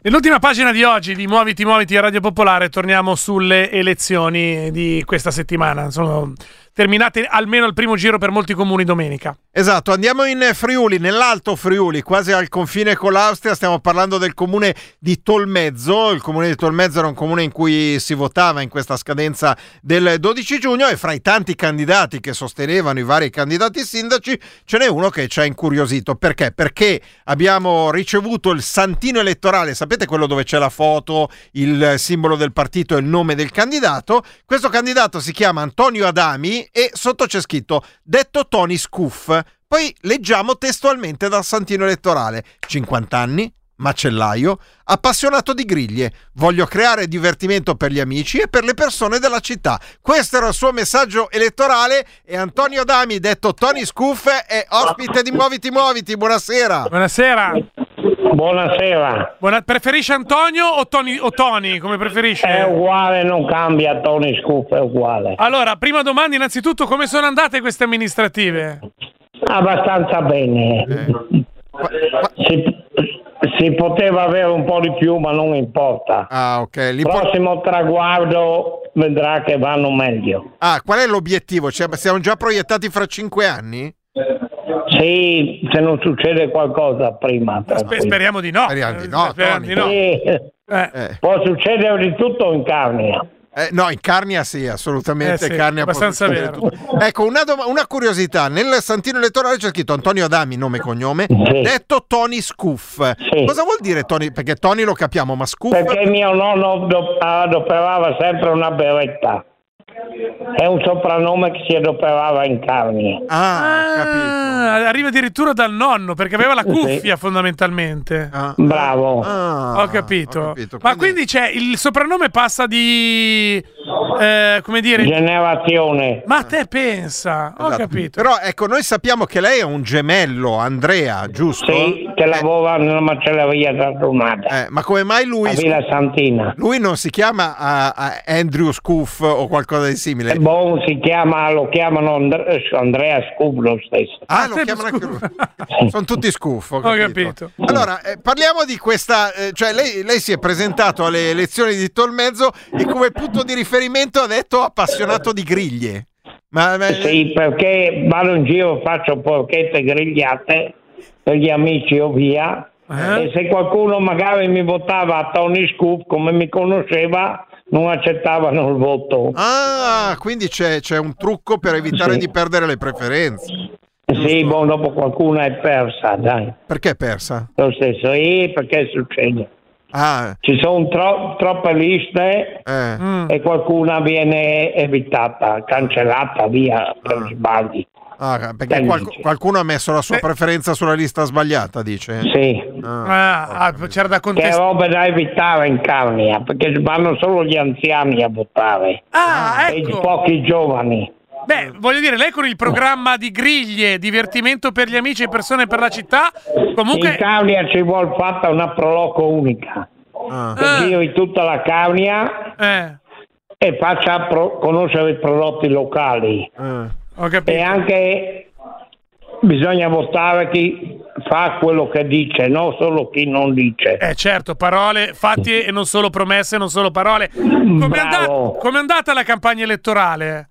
Nell'ultima pagina di oggi di Muoviti Muoviti a Radio Popolare torniamo sulle elezioni di questa settimana. Sono terminate almeno il primo giro per molti comuni domenica. Esatto, andiamo in Friuli, nell'Alto Friuli, quasi al confine con l'Austria, stiamo parlando del comune di Tolmezzo, il comune di Tolmezzo era un comune in cui si votava in questa scadenza del 12 giugno e fra i tanti candidati che sostenevano i vari candidati sindaci ce n'è uno che ci ha incuriosito, perché? Perché abbiamo ricevuto il santino elettorale, sapete quello dove c'è la foto, il simbolo del partito e il nome del candidato, questo candidato si chiama Antonio Adami e sotto c'è scritto detto Tony Scuff. Poi leggiamo testualmente dal Santino elettorale: 50 anni, macellaio, appassionato di griglie. Voglio creare divertimento per gli amici e per le persone della città. Questo era il suo messaggio elettorale e Antonio Dami, detto Tony Scuff, è ospite di Muoviti Muoviti. Buonasera. Buonasera. Buonasera. Buona- preferisce Antonio o Tony, o Tony? Come preferisce? È uguale, non cambia, Tony Scoop è uguale. Allora, prima domanda innanzitutto, come sono andate queste amministrative? Abbastanza bene. Si, si poteva avere un po' di più, ma non importa. Ah, ok. Prossimo traguardo vedrà che vanno meglio. Ah, qual è l'obiettivo? Cioè, siamo già proiettati fra cinque anni? Sì, se non succede qualcosa prima. Spe- tranquillo. speriamo di no. Speriamo di no, Speriamo di no. Sì. Può succedere di tutto in Carnia. Eh, no, in Carnia sì, assolutamente. Eh sì, Carnia abbastanza vero. tutto. Ecco, una, doma- una curiosità. Nel santino elettorale c'è scritto Antonio Adami, nome e cognome, detto Tony Scuff. Cosa vuol dire Tony? Perché Tony lo capiamo, ma Scuff... Perché mio nonno do- adoperava sempre una beretta. È un soprannome che si adoperava in Carnia. Ah, arriva addirittura dal nonno perché aveva la cuffia fondamentalmente. Bravo. ho capito. Ma quindi c'è il soprannome passa di eh, come dire Generazione. Ma te pensa, ho Esatto. capito. Però ecco, noi sappiamo che lei è un gemello, Andrea, giusto? Sì, che lavora nella macelleria Giardonata. Eh, ma come mai lui... A Villa Santina. Lui non si chiama ah, ah, Andrew Scuff o qualcosa di simile? Eh, boh, si chiama, lo chiamano And- Andrea Scoop lo stesso. Ah, lo chiamano anche lui. Sono tutti scuffo. Ho capito. capito. Allora, eh, parliamo di questa. eh, cioè, lei, lei si è presentato alle elezioni di Tolmezzo e come punto di riferimento ha detto appassionato di griglie. Ma, ma- Sì, perché vado in giro, faccio porchette grigliate per gli amici o via. E se qualcuno magari mi votava a Tony Scoop come mi conosceva, non accettavano il voto. Ah, quindi c'è, c'è un trucco per evitare Sì. di perdere le preferenze. Sì, boh, dopo qualcuno è persa, dai. Perché è persa? Lo stesso, e perché succede? Ah, Ci sono tro- troppe liste eh. e qualcuna viene evitata, cancellata via per sbagli. Ah, perché Dai, qual- dice. qualcuno ha messo la sua preferenza sulla lista sbagliata, dice? Sì. Ah. Ah, ah, c'era da Che contestare. roba da evitare in Carnia, perché vanno solo gli anziani a votare. Ah, E i ecco. pochi giovani. Beh, voglio dire, lei con il programma di griglie, divertimento per gli amici e persone per la città, comunque In Carnia ci vuole fatta una proloco unica. Ah. Che giri tutta la Carnia Eh, e faccia pro- conoscere i prodotti locali. capito. E anche bisogna votare chi fa quello che dice, non solo chi non dice. Eh certo, parole, fatti e non solo promesse, non solo parole. Come è andata, Bravo. com'è andata la campagna elettorale?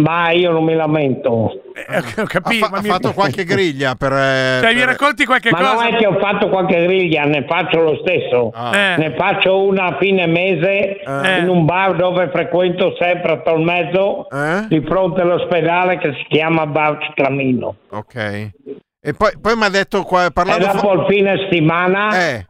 Ma io non mi lamento. Eh, ho capito. Ha, fa- ma ha mi- fatto qualche griglia per... eh, Cioè, per- racconti qualche Ma cosa? non è che ho fatto qualche griglia, ne faccio lo stesso. Eh. Ne faccio una a fine mese Eh. in un bar dove frequento sempre a Tolmezzo, Eh? di fronte all'ospedale che si chiama Bar Ciclamino. Ok. E poi, poi mi ha detto qua, E parlando... dopo il fine settimana eh,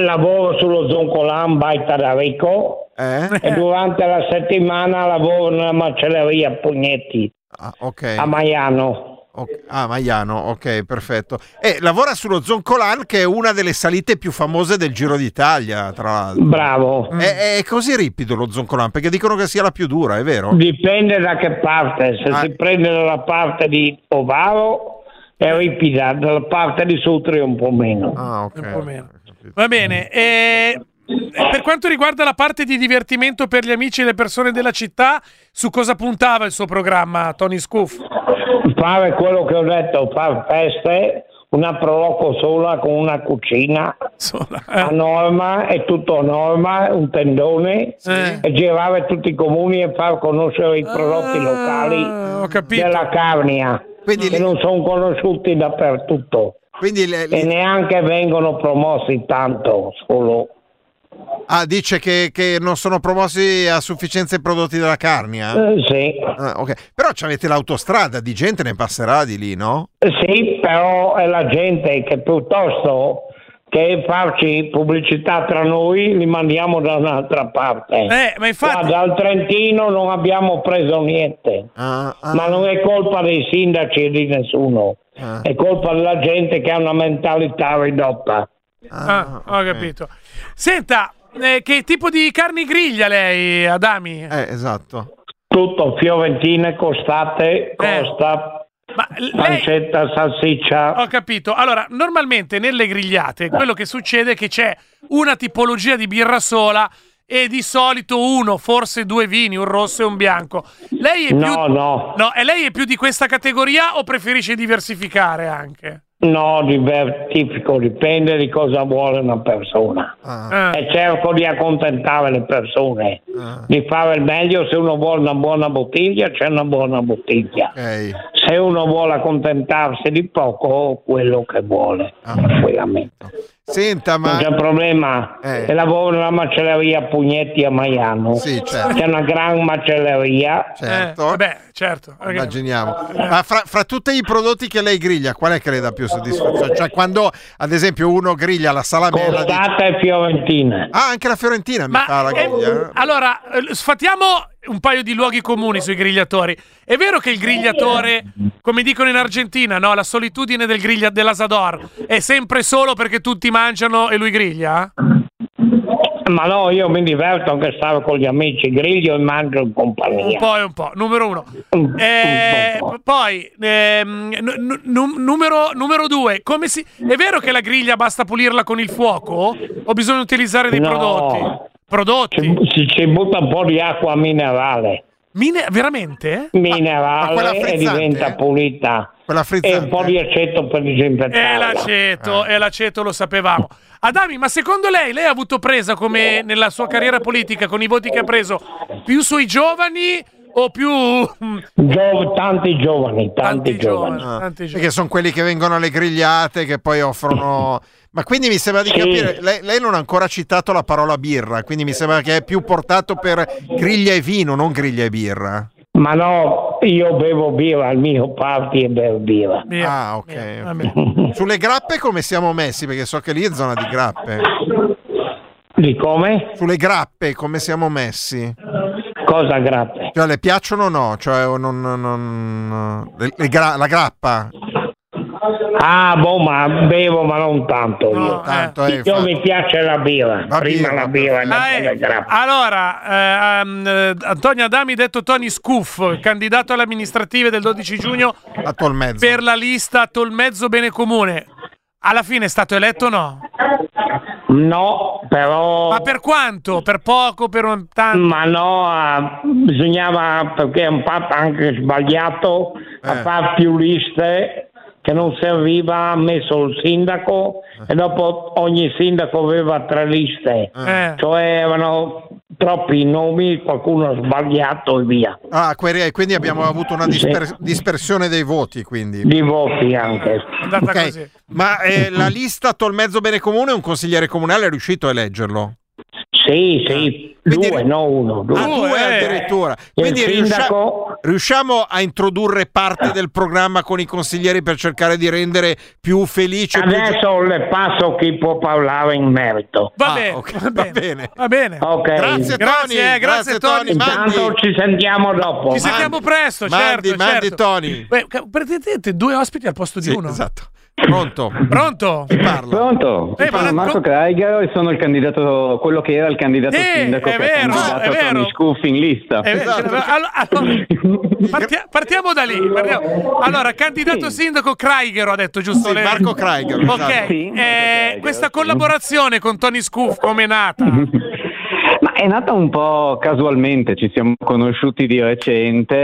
lavoro sullo Zoncolan Baita d'Arico e durante la settimana lavoro nella macelleria Pugnetti Ah, ok. a Maiano. Ok. Ah, Maiano, ok, perfetto. E lavora sullo Zoncolan, che è una delle salite più famose del Giro d'Italia, tra l'altro. Bravo. È, è così ripido lo Zoncolan, perché dicono che sia la più dura, è vero? Dipende da che parte, se Ah. si prende dalla parte di Ovaro è ripida, dalla parte di Sutri un po' meno. Ah, ok. Un po' meno. Va bene. e- per quanto riguarda la parte di divertimento per gli amici e le persone della città, su cosa puntava il suo programma, Tony Scuff? Fare quello che ho detto, fare feste, una proloco sola con una cucina a norma, è tutto a norma, un tendone, e girare tutti i comuni e far conoscere i prodotti locali della Carnia, che non sono conosciuti dappertutto. E neanche vengono promossi tanto, solo. Ah, dice che, che non sono promossi a sufficienza i prodotti della Carnia? Eh, sì. Ah, ok. Però avete l'autostrada, di gente ne passerà di lì, no? Sì, però è la gente che piuttosto che farci pubblicità tra noi li mandiamo da un'altra parte. Eh, ma infatti... Qua dal Trentino non abbiamo preso niente, Ah, ma non è colpa dei sindaci e di nessuno, è colpa della gente che ha una mentalità ridotta. Ah, ho capito. Senta, eh, che tipo di carni griglia lei, Adami? Eh, esatto. Tutto, fiorentine, costate, costa, pancetta, salsiccia. Ho capito. Allora, normalmente nelle grigliate quello che succede è che c'è una tipologia di birra sola e di solito uno, forse due vini, un rosso e un bianco. Lei è più No, no. No, e lei è più di questa categoria o preferisce diversificare anche? No, diversifico, dipende di cosa vuole una persona. Ah. E cerco di accontentare le persone, di fare il meglio. Se uno vuole una buona bottiglia, c'è una buona bottiglia. Se uno vuole accontentarsi di poco, quello che vuole. Veramente. Senta, ma... Non c'è problema. Eh. E lavoro nella macelleria Pugnetti a Maiano. certo. C'è una gran macelleria. Certo. vabbè, certo. Immaginiamo. Ma fra, fra tutti i prodotti che lei griglia, qual è che le dà più soddisfazione? Cioè, quando ad esempio uno griglia la salamella. Costata e fiorentina. Ah, anche la fiorentina mi fa la eh, griglia. allora, eh, sfatiamo un paio di luoghi comuni sui grigliatori. È vero che il grigliatore, come dicono in Argentina, no? la solitudine del griglia dell'asador è sempre solo perché tutti mangiano e lui griglia? Ma no, io mi diverto anche stare con gli amici, griglio e mangio in Un compagnia. po' e un po'. Numero uno. Eh, poi, ehm, nu- nu- numero, numero due, come si... È vero che la griglia basta pulirla con il fuoco? O bisogna utilizzare dei No. prodotti? Prodotti? Ci, ci, ci butta un po' di acqua minerale. Mine- veramente? Minerale e diventa pulita. E un po' di aceto per disinfettare. E l'aceto, e l'aceto lo sapevamo. Adami, ma secondo lei, lei ha avuto presa come nella sua carriera politica con i voti che ha preso più sui giovani o più... Gio- tanti giovani, tanti, giovani. Ah, perché sono quelli che vengono alle grigliate che poi offrono. [laughs] Ma quindi mi sembra di Sì. capire, lei, lei non ha ancora citato la parola birra, quindi mi sembra che è più portato per griglia e vino, non griglia e birra. Ma no, io bevo birra, il mio party è bevo birra. ah, ok. ok. [laughs] Sulle grappe come siamo messi? Perché so che lì è zona di grappe. Di come? Sulle grappe come siamo messi? Cosa grappe? Cioè, le piacciono o no? Cioè, non, non- non- le- le gra- la grappa? Ah, boh, ma bevo, ma non tanto. io tanto, eh, Io mi piace la birra. Prima la birra e dopo Ah, eh, allora, eh, eh, Antonio Adami, detto Tony Scuff, candidato alle amministrative del 12 giugno a Tolmezzo. per la lista Tolmezzo Bene Comune. Alla fine è stato eletto o no? No, però... Ma per quanto? Per poco? Per un tanto? Ma no, ah, bisognava, perché è un fatto anche sbagliato, a fare più liste che non serviva, ha messo il sindaco e dopo ogni sindaco aveva tre liste, Eh. cioè erano troppi nomi, qualcuno ha sbagliato e via. Ah, quindi abbiamo avuto una disper- dispersione dei voti, quindi. Di voti anche. Ok, Ma eh, la lista Tolmezzo Bene Comune, un consigliere comunale è riuscito a eleggerlo? Sì, sì, due, no uno. Due. Ah, due addirittura. E Quindi sindaco- riusciamo a introdurre parte del programma con i consiglieri per cercare di rendere più felice. più Adesso le passo chi può parlare in merito. Va Ah, bene, ok, va va bene. bene. Va bene. Ok. Grazie, Grazie, Tony. eh, grazie, Tony. Intanto Mandi. ci sentiamo dopo. Ci sentiamo presto, Mandi, certo, mandi, certo. Tony. Beh, praticamente due ospiti al posto di Sì, uno. esatto. Pronto? Pronto? Chi parla? Pronto? Eh, ma Sono Marco Kraiger e sono il candidato, quello che era il candidato Eh, sindaco è che vero, è vero. Tony Scuff in lista. Eh, Esatto. cioè, allo- allora, partia- partiamo da lì. partiamo- Allora, candidato sindaco Kraiger, ha detto giusto? Sì, lei? Marco Kraiger, Ok, esatto. Sì, Marco eh, Kraiger, questa sì. collaborazione con Tony Scuff come è nata? [laughs] Ma è nata un po' casualmente, ci siamo conosciuti di recente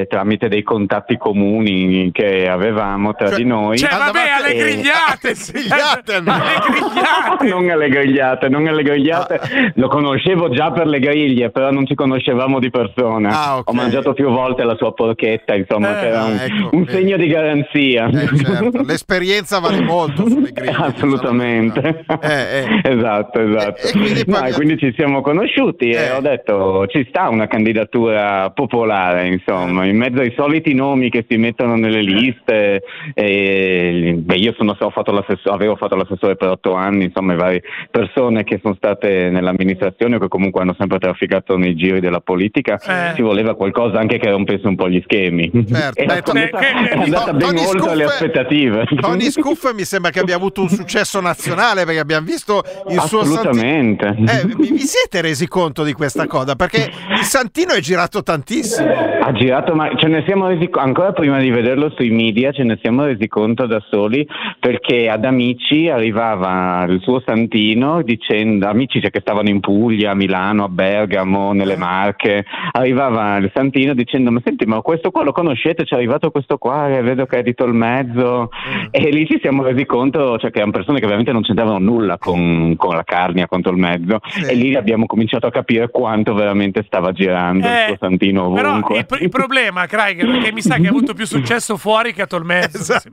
eh, tramite dei contatti comuni che avevamo tra Cioè- di noi. Cioè, vabbè, alle Eh, grigliate! sì. grigliate, no. Alle grigliate! non alle grigliate, non alle grigliate. Lo conoscevo già per le griglie, però non ci conoscevamo di persona. Ah, ok. Ho mangiato più volte la sua porchetta, insomma, Eh, era un, ecco, un segno di garanzia. Eh, certo. L'esperienza vale molto sulle griglie. [laughs] Assolutamente. Eh, eh. Esatto, esatto. E- e quindi No, e quindi ci siamo conosciuti Eh. e ho detto ci sta una candidatura popolare, insomma, in mezzo ai soliti nomi che si mettono nelle liste. E, beh, io sono, ho fatto avevo fatto l'assessore per otto anni, insomma, varie persone che sono state nell'amministrazione o che comunque hanno sempre trafficato nei giri della politica. Eh. Ci voleva qualcosa anche che rompesse un po' gli schemi. Certo. [laughs] E Beh, andata, che- è andata To- ben Tony oltre le Scuff- aspettative. Tony [laughs] Scuff mi sembra che abbia avuto un successo nazionale perché abbiamo visto il suo. Assolutamente. Eh, vi vi siete resi conto di questa cosa? Perché il Santino è girato tantissimo. Ha girato, ma ce ne siamo resi conto, ancora prima di vederlo sui media, ce ne siamo resi conto da soli perché ad Amici arrivava il suo Santino dicendo, Amici cioè, che stavano in Puglia, a Milano, a Bergamo, nelle Marche, arrivava il Santino dicendo ma senti ma questo qua lo conoscete, c'è arrivato questo qua, e vedo che è di Tolmezzo e lì ci siamo resi conto cioè, che erano persone che veramente non c'entravano nulla con, con la Carnia, con Tolmezzo Sì. e lì abbiamo cominciato a capire quanto veramente stava girando Eh, il suo Santino Però ovunque. il, il problema, Kraiger, è che mi sa che ha avuto più successo fuori che a Tolmezzo. Esatto.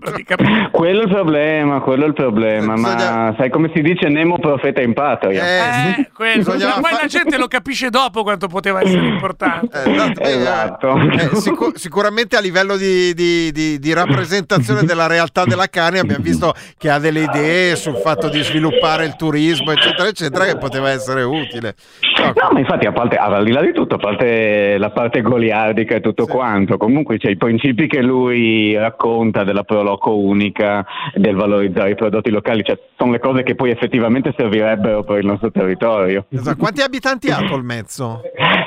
Quello è il problema, quello è il problema, ma Bisogna- sai come si dice Nemo profeta in patria. Eh, Eh, quello. Ma poi la gente lo capisce dopo quanto poteva essere importante. Eh, esatto, [laughs] Esatto. eh, sicu- sicuramente a livello di, di- di- di rappresentazione della realtà della Cani abbiamo visto che ha delle idee sul fatto di sviluppare il turismo, eccetera, eccetera, che poteva essere utile. No, No, ma infatti, a parte, al di là di tutto, a parte la parte goliardica e tutto quanto, comunque c'è i principi che lui racconta della Proloco unica, del valorizzare i prodotti locali, cioè sono le cose che poi effettivamente servirebbero per il nostro territorio. esatto. Quanti abitanti ha Tolmezzo?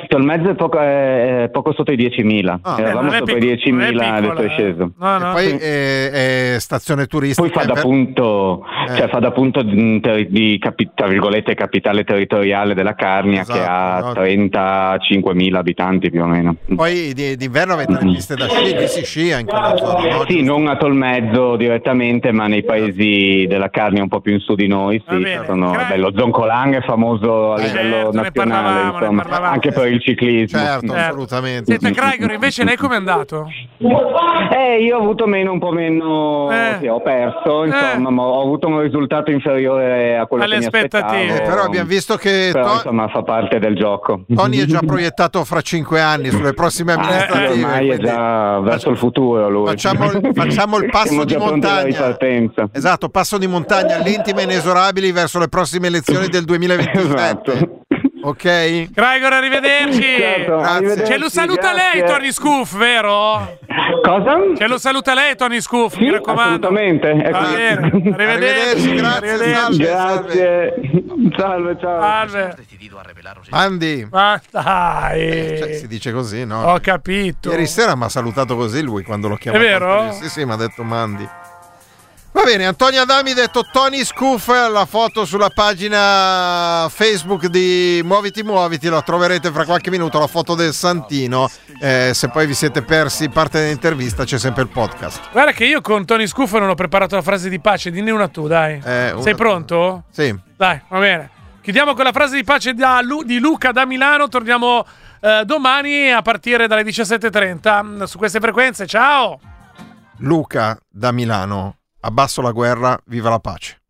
Tolmezzo è poco, è- poco sotto i 10.000, Ah. eravamo Eh, sopra i picco- non è 10.000 adesso è sceso. No, E no. poi sì. è, è stazione turistica. Poi fa da punto, Eh. cioè fa da punto di, di capi- tra virgolette, capitale territoriale della Carnia che Esatto, ha no. 35.000 abitanti più o meno. Poi di- d'inverno avete le piste da sci, lì si scia in quella zona, no? Sì, non a Tolmezzo direttamente, ma nei paesi della Carnia un po' più in su di noi. Sì, bene. sono, Gra- beh, lo Zoncolan è famoso a Eh, livello certo, nazionale, anche per il ciclismo. Certo, Certo. assolutamente. Senta, Kraiger, invece lei com'è andato? Eh, io ho avuto meno, un po' meno, Eh. sì, ho perso, insomma, ma ho avuto un risultato inferiore a quello Alle che mi aspettative. aspettavo. Eh, però abbiamo visto che Però, To- insomma, fa parte del gioco. Tony è già [laughs] proiettato fra cinque anni sulle prossime Ah, amministrative. ormai è già verso il futuro lui. Facciamo il- [laughs] facciamo il passo di montagna. Esatto, passo di montagna lentime e inesorabili verso le prossime elezioni del 2027. Esatto. Ok? Kraiger, arrivederci. Certo, Grazie. arrivederci, Ce lo saluta grazie. lei, Tony Scuff, vero? Cosa? Ce lo saluta lei, Tony Scuff, Sì, mi raccomando. assolutamente. bene. Arrivederci. Arrivederci, grazie, Arrivederci. salve. Grazie. Salve, ciao. Salve. Andy. Ma dai. Cioè, si dice così, no? Ho capito. Ieri sera mi ha salutato così lui quando l'ho chiamato. È vero? Sì, sì, mi ha detto Mandi. Va bene, Antonio Adami ha detto Tony Scuff, la foto sulla pagina Facebook di Muoviti Muoviti, la troverete fra qualche minuto, la foto del Santino. Eh, se poi vi siete persi parte dell'intervista c'è sempre il podcast. Guarda che io con Tony Scuff non ho preparato la frase di pace, dinne una tu, dai. Eh, una- Sei pronto? Sì. Dai, va bene. Chiudiamo con la frase di pace da Lu- di Luca da Milano, torniamo eh, domani a partire dalle 17.30 mm, su queste frequenze. Ciao! Luca da Milano, abbasso la guerra, viva la pace.